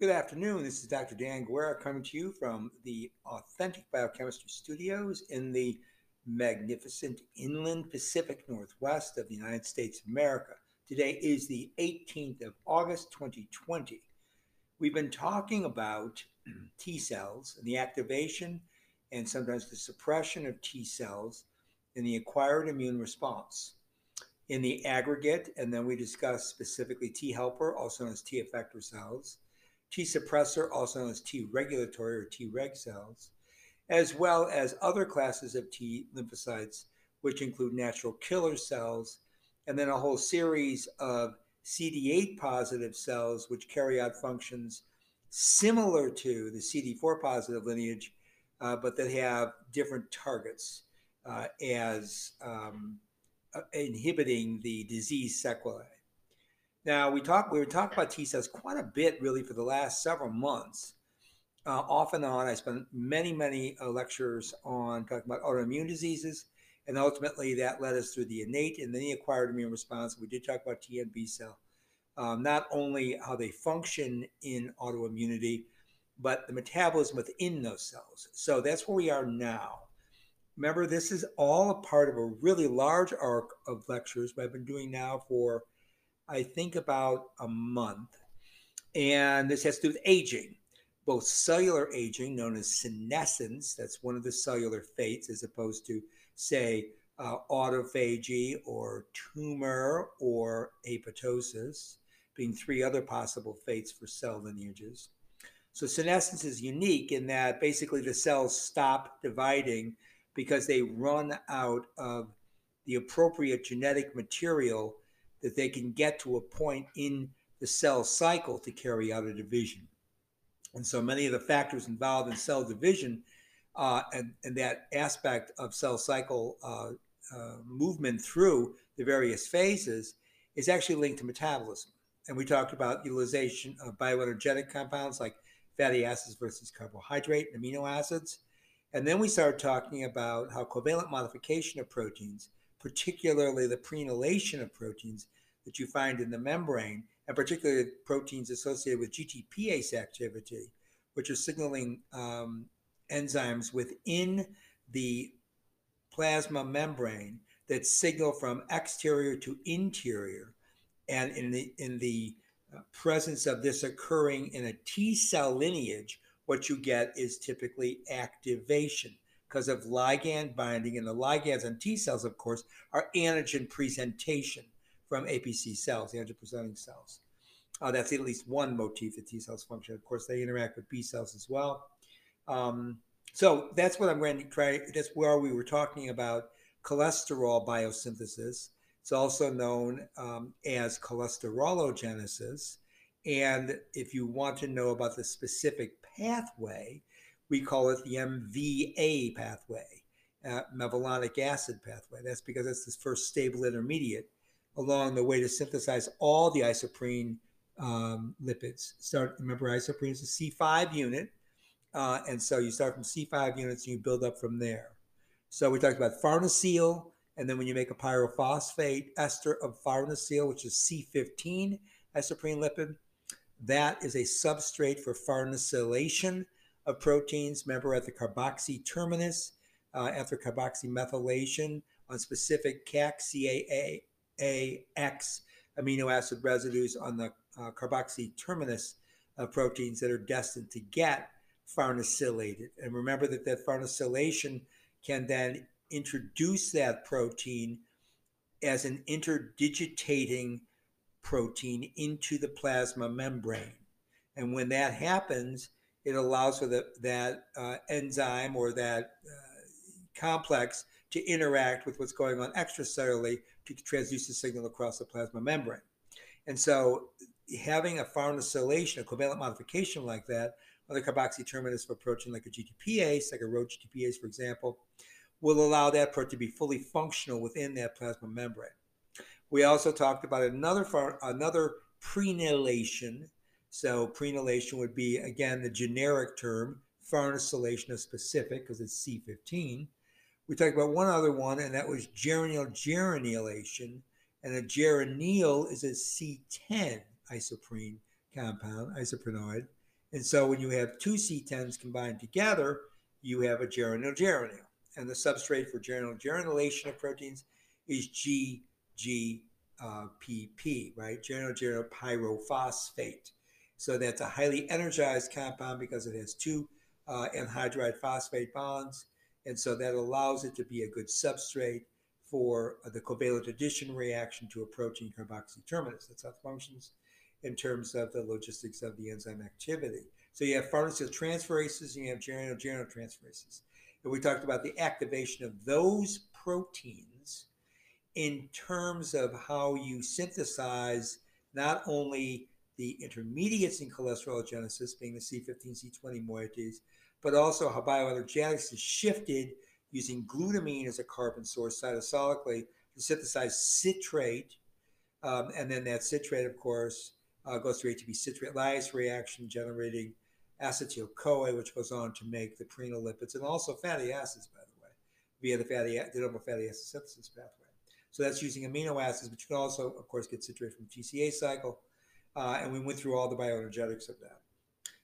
Good afternoon. This is Dr. Dan Guerra coming to you from the Authentic Biochemistry Studios in the magnificent inland Pacific Northwest of the United States of America. Today is the 18th of August, 2020. We've been talking about T cells and the activation and sometimes the suppression of T cells in the acquired immune response. In the aggregate, and then we discussed specifically T helper, also known as T effector cells T suppressor, also known as T regulatory or T reg cells, as well as other classes of T lymphocytes, which include natural killer cells, and then a whole series of CD8 positive cells, which carry out functions similar to the CD4 positive lineage, uh, but that have different targets uh, as um, uh, inhibiting the disease sequelae. Now we talk we were talking about T cells quite a bit really for the last several months. Uh, off and on, I spent many many uh, lectures on talking about autoimmune diseases, and ultimately that led us through the innate and then the acquired immune response. We did talk about T and B cell, um, not only how they function in autoimmunity, but the metabolism within those cells. So that's where we are now. Remember, this is all a part of a really large arc of lectures I've been doing now for I think about a month. And this has to do with aging, both cellular aging, known as senescence, that's one of the cellular fates, as opposed to, say, uh, autophagy or tumor or apoptosis, being three other possible fates for cell lineages. So, senescence is unique in that basically the cells stop dividing because they run out of the appropriate genetic material that they can get to a point in the cell cycle to carry out a division. And so many of the factors involved in cell division uh, and, and, that aspect of cell cycle uh, uh, movement through the various phases is actually linked to metabolism. And we talked about utilization of bioenergetic compounds like fatty acids versus carbohydrate and amino acids. And then we started talking about how covalent modification of proteins particularly the prenylation of proteins that you find in the membrane, and particularly proteins associated with GTPase activity, which are signaling um, enzymes within the plasma membrane that signal from exterior to interior. And in the, in the uh, presence of this occurring in a T cell lineage, what you get is typically activation because of ligand binding. And the ligands on T cells, of course, are antigen presentation from APC cells, the antigen presenting cells. Uh, that's at least one motif that T cells function. Of course, they interact with B cells as well. Um, so that's what I'm going to try. That's where we were talking about cholesterol biosynthesis. It's also known um, as cholesterologenesis. And if you want to know about the specific pathway, we call it the MVA pathway, uh, mevalonic acid pathway. That's because it's the first stable intermediate along the way to synthesize all the isoprene um, lipids. Start remember isoprene is a C5 unit, uh, and so you start from C5 units and you build up from there. So we talked about farnesyl, and then when you make a pyrophosphate ester of farnesyl, which is C15 isoprene lipid, that is a substrate for farnesylation of proteins. Remember, at the carboxy terminus, uh, after carboxymethylation on specific CAAX amino acid residues on the uh, carboxy terminus of proteins that are destined to get farnesylated. And remember that that farnesylation can then introduce that protein as an interdigitating protein into the plasma membrane. And when that happens, it allows for the, that uh, enzyme or that uh, complex to interact with what's going on extracellularly to transduce the signal across the plasma membrane. And so having a farnesylation, a covalent modification like that, on the carboxy terminus of a protein like a GTPase, like a Rho GTPase, for example, will allow that protein to be fully functional within that plasma membrane. We also talked about another another prenylation so prenylation would be, again, the generic term. Farnesylation is specific because it's C15. We talked about one other one, and that was geranyl geranylation. And a geranyl is a C10 isoprene compound, isoprenoid. And so when you have two C10s combined together, you have a geranyl geranyl. And the substrate for geranyl geranyl of proteins is GGPP, uh, right? Geranyl geranyl pyrophosphate. So that's a highly energized compound because it has two uh, anhydride phosphate bonds. And so that allows it to be a good substrate for uh, the covalent addition reaction to a protein carboxy terminus. That's how it functions in terms of the logistics of the enzyme activity. So you have farnesyl transferases and you have geranyl transferases. And we talked about the activation of those proteins in terms of how you synthesize not only the intermediates in cholesterologenesis, being the C15, C20 moieties, but also how bioenergetics is shifted using glutamine as a carbon source cytosolically to synthesize citrate. Um, and then that citrate, of course, uh, goes through ATP citrate lyase reaction, generating acetyl CoA, which goes on to make the lipids and also fatty acids, by the way, via the fatty de novo fatty acid synthesis pathway. So that's using amino acids, but you can also, of course, get citrate from the TCA cycle. Uh, and we went through all the bioenergetics of that.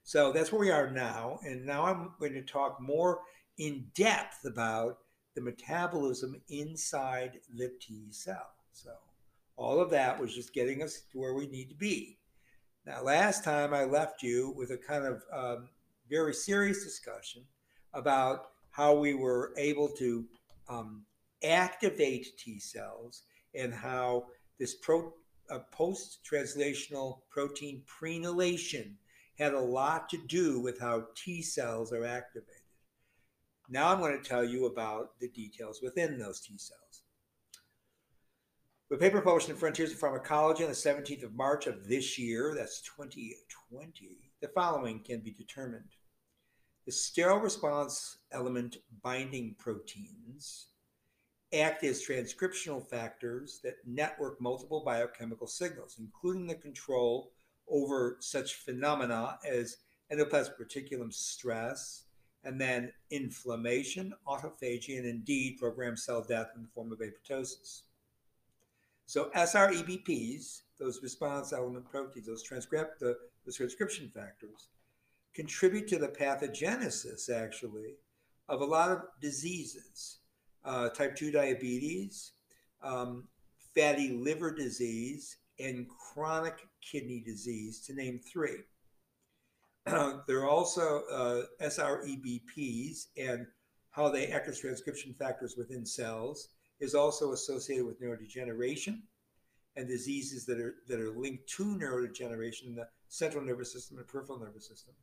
So that's where we are now. And now I'm going to talk more in depth about the metabolism inside the T cell. So all of that was just getting us to where we need to be. Now, last time I left you with a kind of um, very serious discussion about how we were able to um, activate T cells and how this pro, uh, post translational protein prenylation had a lot to do with how T cells are activated. Now I'm going to tell you about the details within those T cells. The paper published in Frontiers of Pharmacology on the 17th of March of this year, that's 2020, the following can be determined. The sterol response element binding proteins act as transcriptional factors that network multiple biochemical signals, including the control over such phenomena as endoplasmic reticulum stress, and then inflammation, autophagy, and indeed programmed cell death in the form of apoptosis. So SREBPs, those response element proteins, those transcript the, the transcription factors, contribute to the pathogenesis actually of a lot of diseases, uh, type 2 diabetes, um, fatty liver disease, and chronic kidney disease, to name three. there are also uh, SREBPs, and how they act as transcription factors within cells is also associated with neurodegeneration and diseases that are that are linked to neurodegeneration in the central nervous system and peripheral nervous system,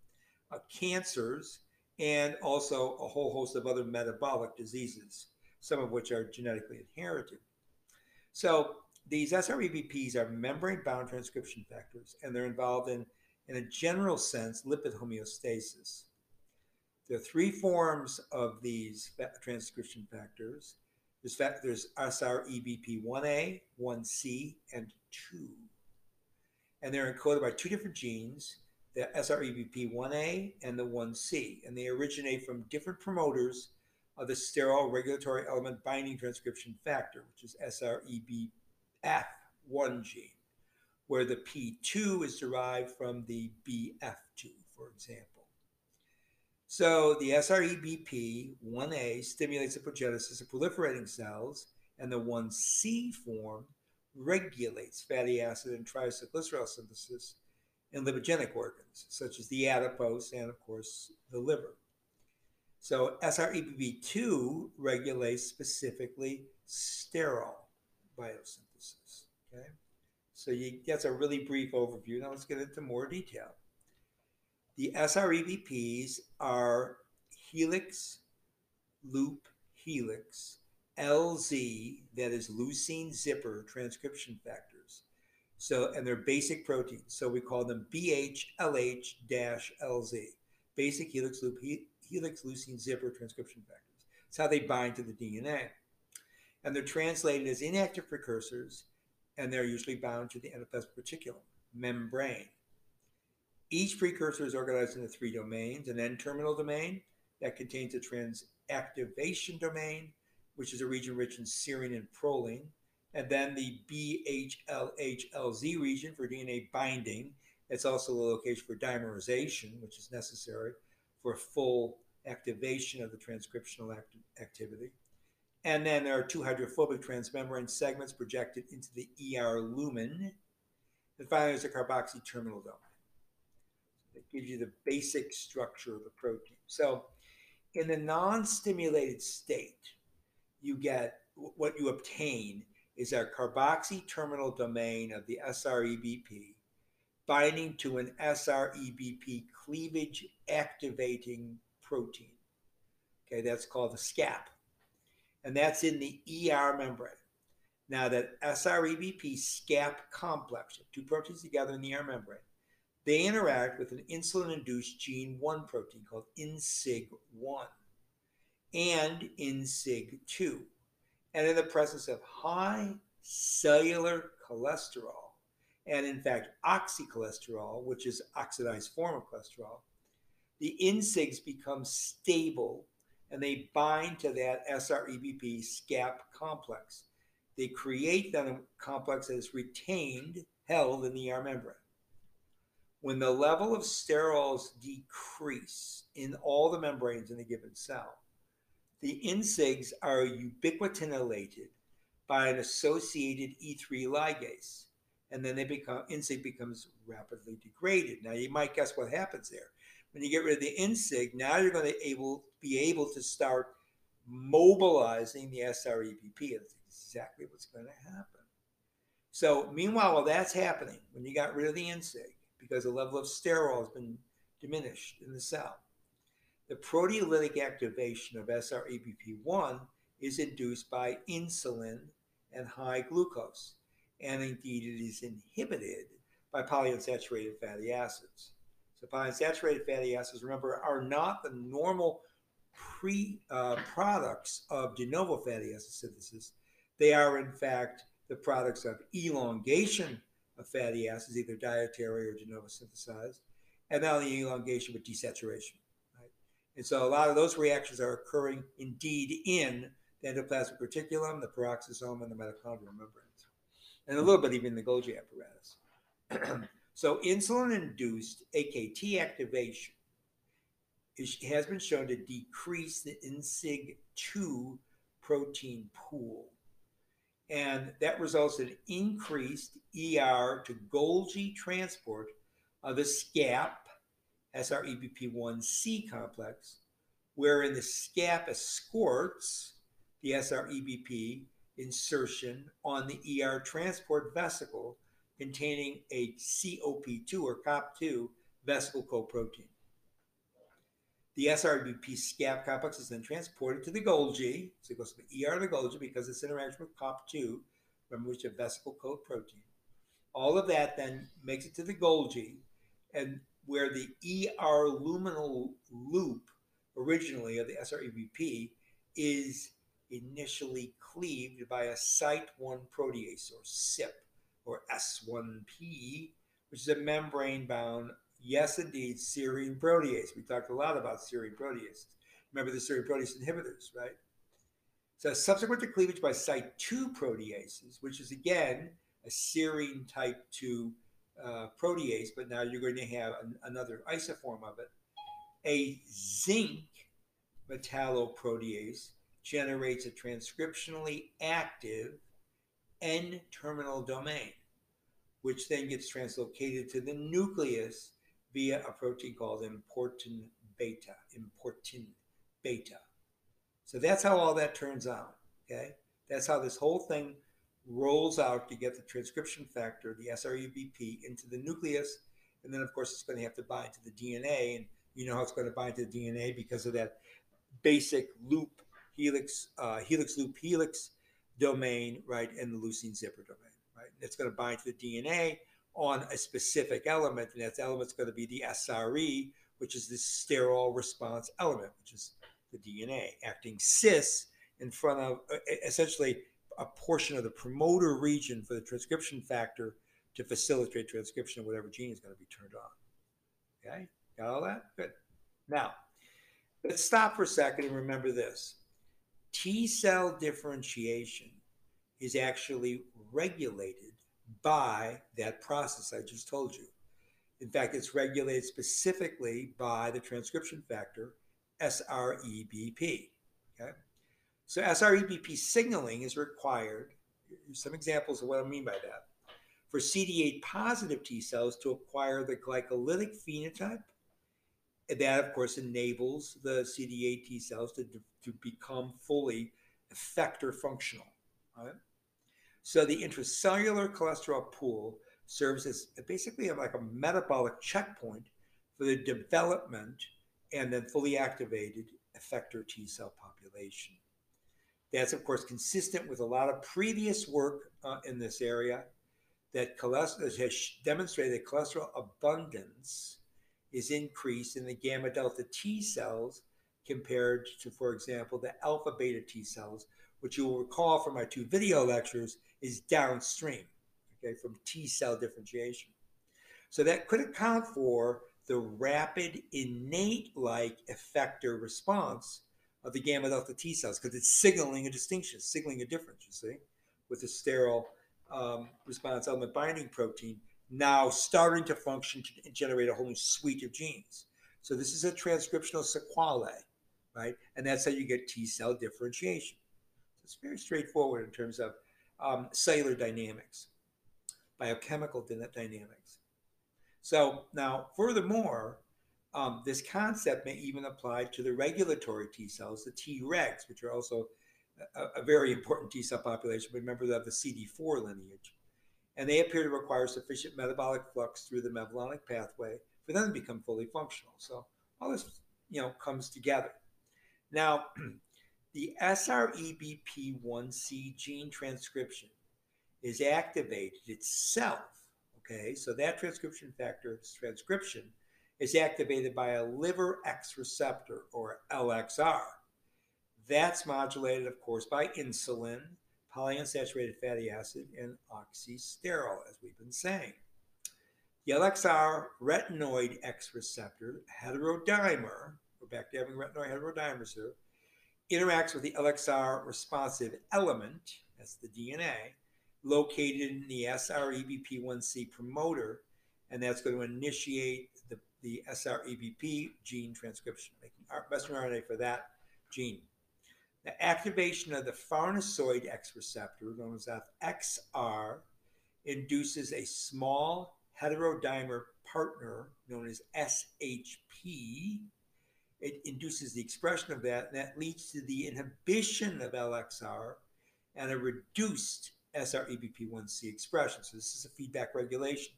uh, cancers, and also a whole host of other metabolic diseases, some of which are genetically inherited. So these SREBPs are membrane-bound transcription factors, and they're involved in, in a general sense, lipid homeostasis. There are three forms of these transcription factors. There's, there's SREBP1A, 1C, and 2. And they're encoded by two different genes, the SREBP1A and the 1C. And they originate from different promoters of the sterol regulatory element binding transcription factor, which is SREBF1 gene, where the P2 is derived from the BF2, for example. So the SREBP1A stimulates the progenesis of proliferating cells, and the 1C form regulates fatty acid and triacylglycerol synthesis in lipogenic organs, such as the adipose and, of course, the liver. So SREBP2 regulates specifically sterol biosynthesis. Okay, so you, that's a really brief overview. Now let's get into more detail. The SREBPs are helix, loop, helix, LZ, that is leucine zipper transcription factors. So, and they're basic proteins. So we call them BHLH-LZ, basic helix loop, helix leucine zipper transcription factors. It's how they bind to the DNA. And they're translated as inactive precursors, and they're usually bound to the endoplasmic reticulum membrane. Each precursor is organized into three domains an N terminal domain that contains a transactivation domain, which is a region rich in serine and proline, and then the BHLHLZ region for DNA binding, It's also the location for dimerization, which is necessary for full activation of the transcriptional act- activity. And then there are two hydrophobic transmembrane segments projected into the ER lumen. And finally, there's a carboxy terminal domain. That gives you the basic structure of the protein. So, in the non stimulated state, you get what you obtain is a carboxy terminal domain of the SREBP binding to an SREBP cleavage activating protein. Okay, that's called the SCAP. And that's in the ER membrane. Now, that SREBP SCAP complex, two proteins together in the ER membrane, they interact with an insulin induced gene 1 protein called INSIG1 and INSIG2. And in the presence of high cellular cholesterol, and in fact, oxycholesterol, which is oxidized form of cholesterol, the INSIGs become stable and they bind to that SREBP SCAP complex. They create that complex that is retained, held in the ER membrane. When the level of sterols decrease in all the membranes in a given cell, the INSIGs are ubiquitinated by an associated E3 ligase. And then they become INSIG becomes rapidly degraded. Now you might guess what happens there. When you get rid of the INSIG, now you're going to able be able to start mobilizing the SREBP. That's exactly what's going to happen. So meanwhile, while that's happening, when you got rid of the INSIG, because the level of sterol has been diminished in the cell, the proteolytic activation of SREBP1 is induced by insulin and high glucose. And indeed, it is inhibited by polyunsaturated fatty acids. So, polyunsaturated fatty acids, remember, are not the normal pre uh, products of de novo fatty acid synthesis. They are, in fact, the products of elongation of fatty acids, either dietary or de novo synthesized, and not only elongation but desaturation. And so a lot of those reactions are occurring indeed in the endoplasmic reticulum, the peroxisome, and the mitochondrial membranes, and a little bit even the Golgi apparatus. so insulin-induced AKT activation is, has been shown to decrease the INSIG-2 protein pool. And that results in increased ER to Golgi transport of the SCAP SREBP1C complex, wherein the SCAP escorts the SREBP insertion on the ER transport vesicle containing a COP2 or COP2 vesicle coat protein. The SREBP SCAP complex is then transported to the Golgi, so it goes from the ER to the Golgi because it's interaction with COP2, remember which is a vesicle coat protein. All of that then makes it to the Golgi, and where the ER luminal loop originally of the SREBP is initially cleaved by a Site1 protease or SIP or S1P, which is a membrane bound, yes, indeed, serine protease. We talked a lot about serine proteases. Remember the serine protease inhibitors, right? So, subsequent to cleavage by Site2 proteases, which is again a serine type 2 uh, protease, but now you're going to have an, another isoform of it. A zinc metalloprotease generates a transcriptionally active N terminal domain, which then gets translocated to the nucleus via a protein called importin beta. Importin beta. So that's how all that turns out. Okay, that's how this whole thing rolls out to get the transcription factor, the SREBP, into the nucleus. And then, of course, it's going to have to bind to the DNA. And you know how it's going to bind to the DNA because of that basic loop helix, uh, helix loop helix domain, right, and the leucine zipper domain, right? It's going to bind to the DNA on a specific element, and that element's going to be the SRE, which is the sterol response element, which is the DNA acting cis in front of essentially a portion of the promoter region for the transcription factor to facilitate transcription of whatever gene is going to be turned on. Okay, got all that? Good. Now, let's stop for a second and remember this T cell differentiation is actually regulated by that process I just told you. In fact, it's regulated specifically by the transcription factor SREBP. Okay? So SREBP signaling is required. Some examples of what I mean by that. For CD8 positive T cells to acquire the glycolytic phenotype, that of course enables the CD8 T cells to, to become fully effector functional. Right? So the intracellular cholesterol pool serves as basically like a metabolic checkpoint for the development and then fully activated effector T cell population. That's, of course, consistent with a lot of previous work uh, in this area that cholesterol has demonstrated cholesterol abundance is increased in the gamma delta T cells compared to, for example, the alpha beta T cells, which you will recall from my two video lectures is downstream, okay, from T cell differentiation. So that could account for the rapid innate like effector response of the gamma delta T cells because it's signaling a distinction, signaling a difference, you see, with the sterol um, response element binding protein now starting to function to generate a whole new suite of genes. So this is a transcriptional sequelae, right? And that's how you get T cell differentiation. So it's very straightforward in terms of um, cellular dynamics, biochemical dynamics. So now, furthermore, um, this concept may even apply to the regulatory T cells, the Tregs, which are also a, a very important T cell population. Remember, have the CD4 lineage. And they appear to require sufficient metabolic flux through the mevalonic pathway for them to become fully functional. So all this, you know, comes together. Now, the SREBP1C gene transcription is activated itself. Okay, so that transcription factor, transcription, is activated by a liver X receptor or LXR. That's modulated, of course, by insulin, polyunsaturated fatty acid, and oxysterol, as we've been saying. The LXR retinoid X receptor heterodimer, we're back to having retinoid heterodimers here, interacts with the LXR responsive element, that's the DNA, located in the SREBP1C promoter, and that's going to initiate the, the SREBP gene transcription, making messenger RNA for that gene. The activation of the farnesoid X receptor, known as XR, induces a small heterodimer partner known as SHP. It induces the expression of that, and that leads to the inhibition of LXR and a reduced SREBP1C expression. So this is a feedback regulation.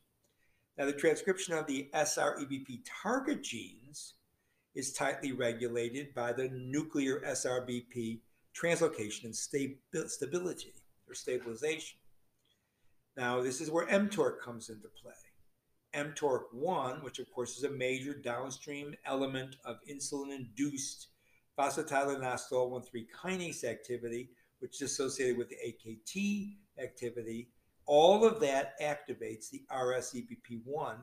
Now, the transcription of the SREBP target genes is tightly regulated by the nuclear SRBP translocation and stability or stabilization. Now, this is where mTOR comes into play. mTORC1, which of course is a major downstream element of insulin induced phosphatidylinositol 1,3 kinase activity, which is associated with the AKT activity. All of that activates the SREBP1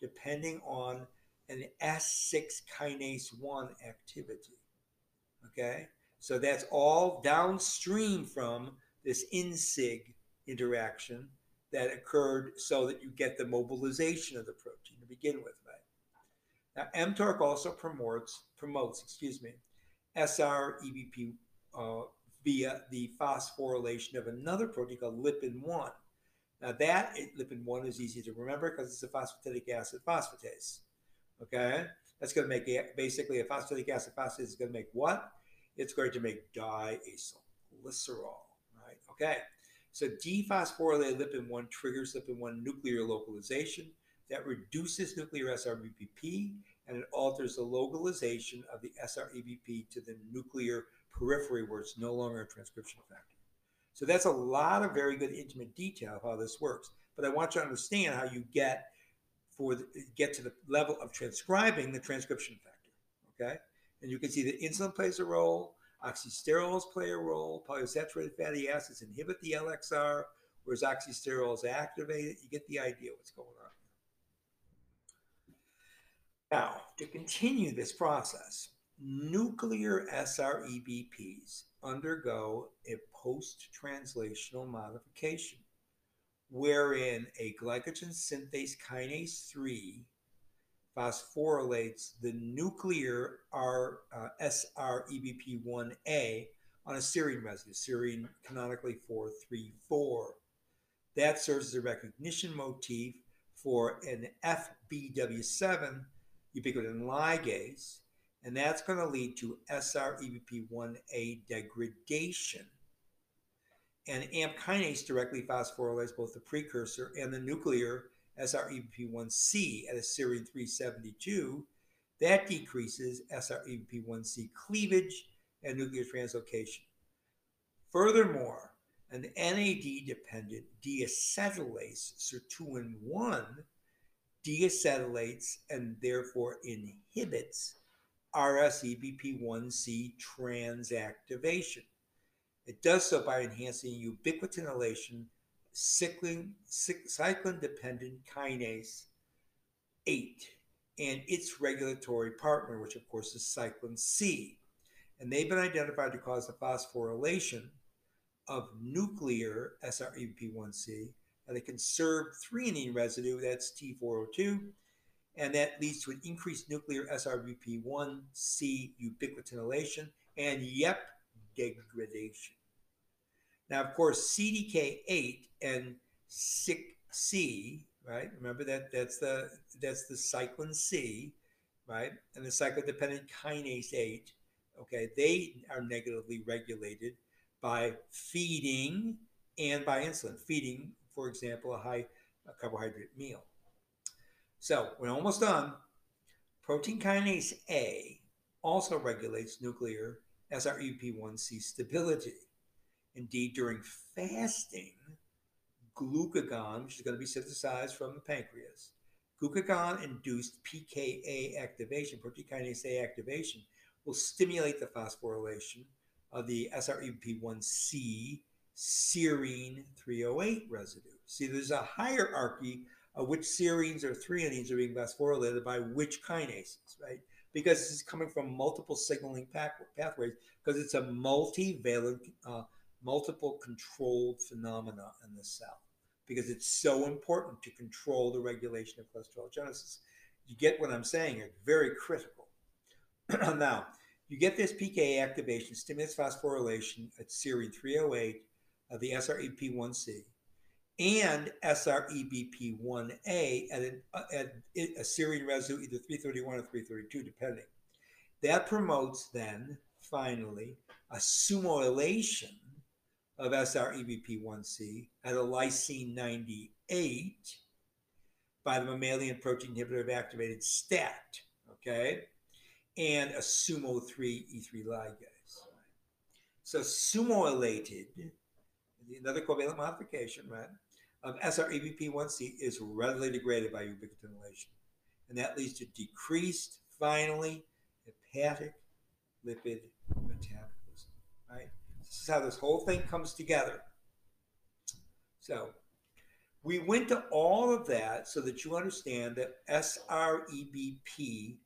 depending on an S6 kinase 1 activity. Okay? So that's all downstream from this INSIG interaction that occurred so that you get the mobilization of the protein to begin with, right? Now, mTORC also promotes, promotes, excuse me, SREBP uh, via the phosphorylation of another protein called lipin-1. Now that lipin-1 is easy to remember because it's a phosphatidic acid phosphatase. Okay, that's going to make it, basically a phosphatidic acid phosphatase is going to make what? It's going to make diacylglycerol, right? Okay, so dephosphorylated lipin-1 triggers lipin-1 nuclear localization that reduces nuclear SRBP and it alters the localization of the SREBP to the nuclear periphery where it's no longer a transcription factor. So that's a lot of very good intimate detail of how this works. But I want you to understand how you get for the, get to the level of transcribing the transcription factor. Okay, and you can see that insulin plays a role, oxysterols play a role, polyunsaturated fatty acids inhibit the LXR, whereas oxysterols activate it. You get the idea what's going on. Now, to continue this process, nuclear SREBPs undergo a post translational modification wherein a glycogen synthase kinase 3 phosphorylates the nuclear R, uh, SREBP1A on a serine residue, serine canonically 434. That serves as a recognition motif for an FBW7 ubiquitin ligase, and that's going to lead to SREBP1A degradation. And AMP kinase directly phosphorylates both the precursor and the nuclear SREBP1C at a serine 372. That decreases SREBP1C cleavage and nuclear translocation. Furthermore, an NAD dependent deacetylase, sirtuin 1, deacetylates and therefore inhibits SREBP1C transactivation. It does so by enhancing ubiquitinylation cyclin, cyclin dependent kinase 8 and its regulatory partner, which of course is cyclin C. And they've been identified to cause the phosphorylation of nuclear SREBP1C at a conserved threonine residue, that's T402, and that leads to an increased nuclear SRBP1C ubiquitinylation and YEP degradation. Now, of course, CDK8 and CycC, right? Remember that that's the that's the cyclin C, right? And the cyclin-dependent kinase 8, okay? They are negatively regulated by feeding and by insulin. Feeding, for example, a high a carbohydrate meal. So we're almost done. Protein kinase A also regulates nuclear SREP1C stability. Indeed, during fasting, glucagon, which is going to be synthesized from the pancreas, glucagon induced PKA activation, protein kinase A activation, will stimulate the phosphorylation of the SREP1C serine 308 residue. See, there's a hierarchy of which serines or threonines are being phosphorylated by which kinases, right? Because this is coming from multiple signaling pathways, because it's a multivalent, uh, multiple controlled phenomena in the cell, because it's so important to control the regulation of cholesterol genesis. You get what I'm saying? It's very critical. now, you get this PKA activation, stimulates phosphorylation at serine 308 of the SREP1C and SREBP1A at, an, at a serine residue, either 331 or 332, depending. That promotes then, finally, a sumoylation of SREBP1C at a lysine 98 by the mammalian protein inhibitor of activated STAT, okay, and a sumo 3 E3 ligase. So sumoylated, another covalent modification, right? of SREBP1C is readily degraded by ubiquitinylation. And that leads to decreased, finally, hepatic lipid metabolism. Right? This is how this whole thing comes together. So we went to all of that so that you understand that SREBP2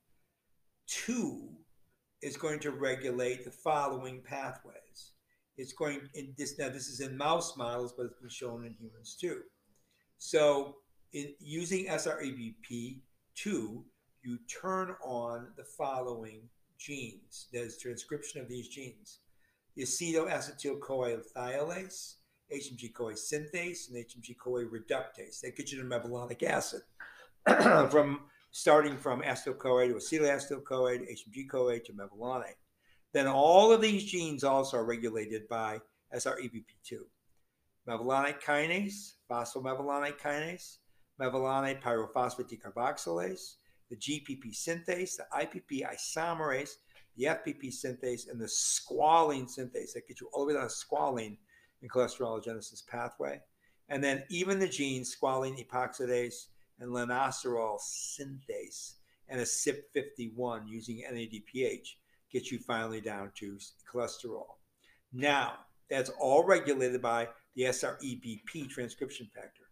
is going to regulate the following pathways. It's going in this now. This is in mouse models, but it's been shown in humans too. So, in using SREBP2, you turn on the following genes. There's transcription of these genes: the acetoacetyl-CoA thiolase, HMG-CoA synthase, and HMG-CoA reductase. That gets you to mevalonic acid. from starting from acetyl-CoA to acetyl-acetyl-CoA to HMG-CoA to mevalonate. Then all of these genes also are regulated by SREBP2. Mevalonate kinase, phosphomevalonate kinase, mevalonate pyrophosphate decarboxylase, the GPP synthase, the IPP isomerase, the FPP synthase, and the squalene synthase that gets you all the way down to squalene in cholesterologenesis pathway. And then even the genes squalene epoxidase and lanosterol synthase and a CYP51 using NADPH gets you finally down to cholesterol. Now, that's all regulated by the SREBP transcription factor.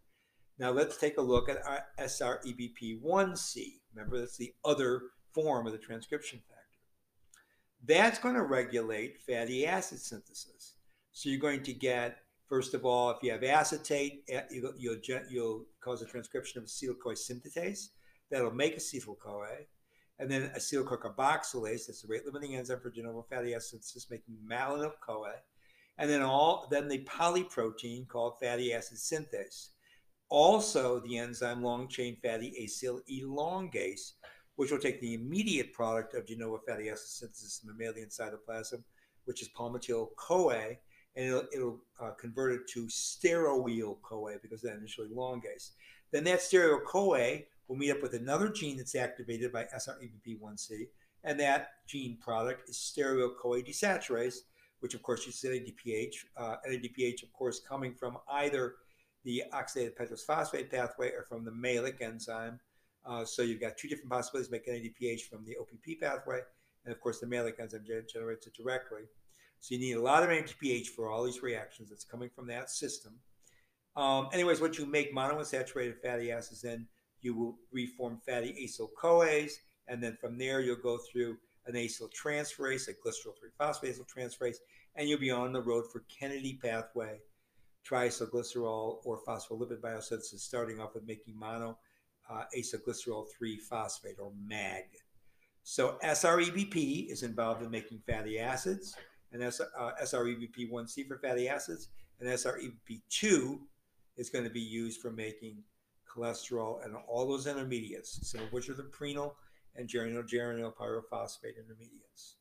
Now, let's take a look at our SREBP1C. Remember, that's the other form of the transcription factor. That's going to regulate fatty acid synthesis. So you're going to get, first of all, if you have acetate, eh, you'll, you'll, you'll cause a transcription of acetyl-CoA synthetase. that'll make acetyl-CoA, and then acetylcarboxylase, that's the rate-limiting enzyme for de novo fatty acid synthesis, making malonyl-CoA, and then all then the polyprotein called fatty acid synthase. Also, the enzyme long-chain fatty acyl elongase, which will take the immediate product of de novo fatty acid synthesis in the mammalian cytoplasm, which is palmitoyl-CoA, and it'll, it'll uh, convert it to stearoyl-CoA because that initially longase. Then that stearoyl-CoA will meet up with another gene that's activated by SREBP1C, and that gene product is stearoyl-CoA desaturase, which of course uses NADPH. Uh, NADPH, of course, coming from either the oxidative pentose phosphate pathway or from the malic enzyme. Uh, so you've got two different possibilities: make NADPH from the OPP pathway, and of course the malic enzyme generates it directly. So you need a lot of NADPH for all these reactions that's coming from that system. Um, anyways, once you make monounsaturated fatty acids, then you will reform fatty acyl CoAs, and then from there you'll go through an acyl transferase, a glycerol 3-phosphatyl transferase, and you'll be on the road for Kennedy pathway, triacylglycerol or phospholipid biosynthesis, starting off with making mono uh, acylglycerol 3-phosphate or MAG. So SREBP is involved in making fatty acids, and uh, SREBP1C for fatty acids, and SREBP2 is going to be used for making cholesterol and all those intermediates, some of which are the prenyl and geranyl pyrophosphate intermediates.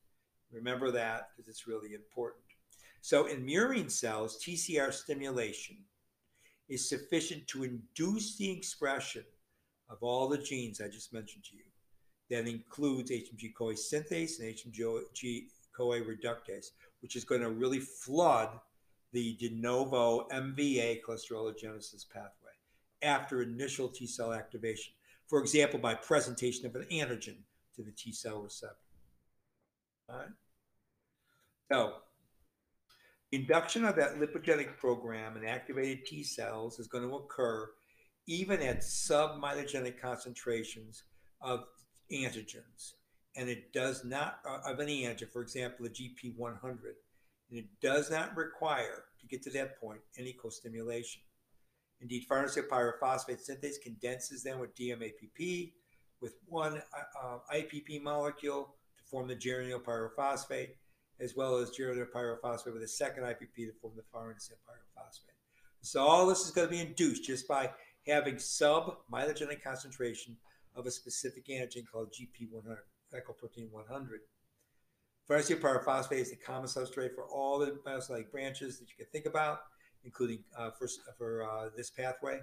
Remember that because it's really important. So in murine cells, TCR stimulation is sufficient to induce the expression of all the genes I just mentioned to you. That includes HMG CoA synthase and HMG CoA reductase, which is going to really flood the de novo MVA cholesterologenesis pathway after initial T cell activation. For example, by presentation of an antigen to the T cell receptor. All right. So, induction of that lipogenic program in activated T cells is going to occur even at submitogenic concentrations of antigens. And it does not, uh, of any antigen, for example, the GP100, and it does not require, to get to that point, any co-stimulation. Indeed, farnesyl pyrophosphate synthase condenses them with DMAPP with one uh, uh IPP molecule to form the geranyl pyrophosphate, as well as geranyl pyrophosphate with a second IPP to form the farnesyl pyrophosphate. So all this is going to be induced just by having sub-mitogenic concentration of a specific antigen called GP100, glycoprotein 100. Farnesyl pyrophosphate is the common substrate for all the myocytic branches that you can think about including uh, for, for uh, this pathway.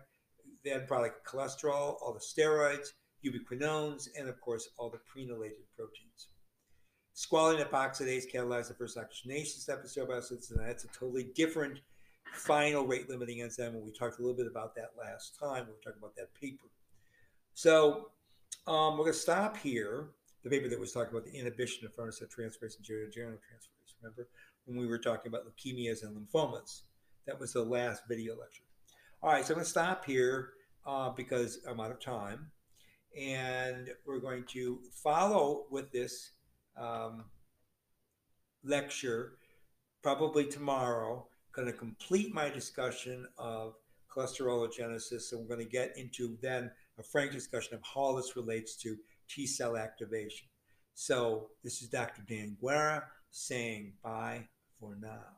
Then product cholesterol, all the steroids, ubiquinones, and of course, all the prenylated proteins. Squalene epoxidase catalyzes the first oxygenation step of cell biosynthesis, and that's a totally different final rate limiting enzyme. And we talked a little bit about that last time. We were talking about that paper. So um, we're going to stop here. The paper that was talking about the inhibition of farnesyl transferase and geranyl transferase. Remember when we were talking about leukemias and lymphomas? That was the last video lecture. All right, so I'm going to stop here uh, because I'm out of time. And we're going to follow with this um, lecture probably tomorrow. Going to complete my discussion of cholesterologenesis, and we're going to get into then a frank discussion of how this relates to T cell activation. So, this is Dr. Dan Guerra saying bye for now.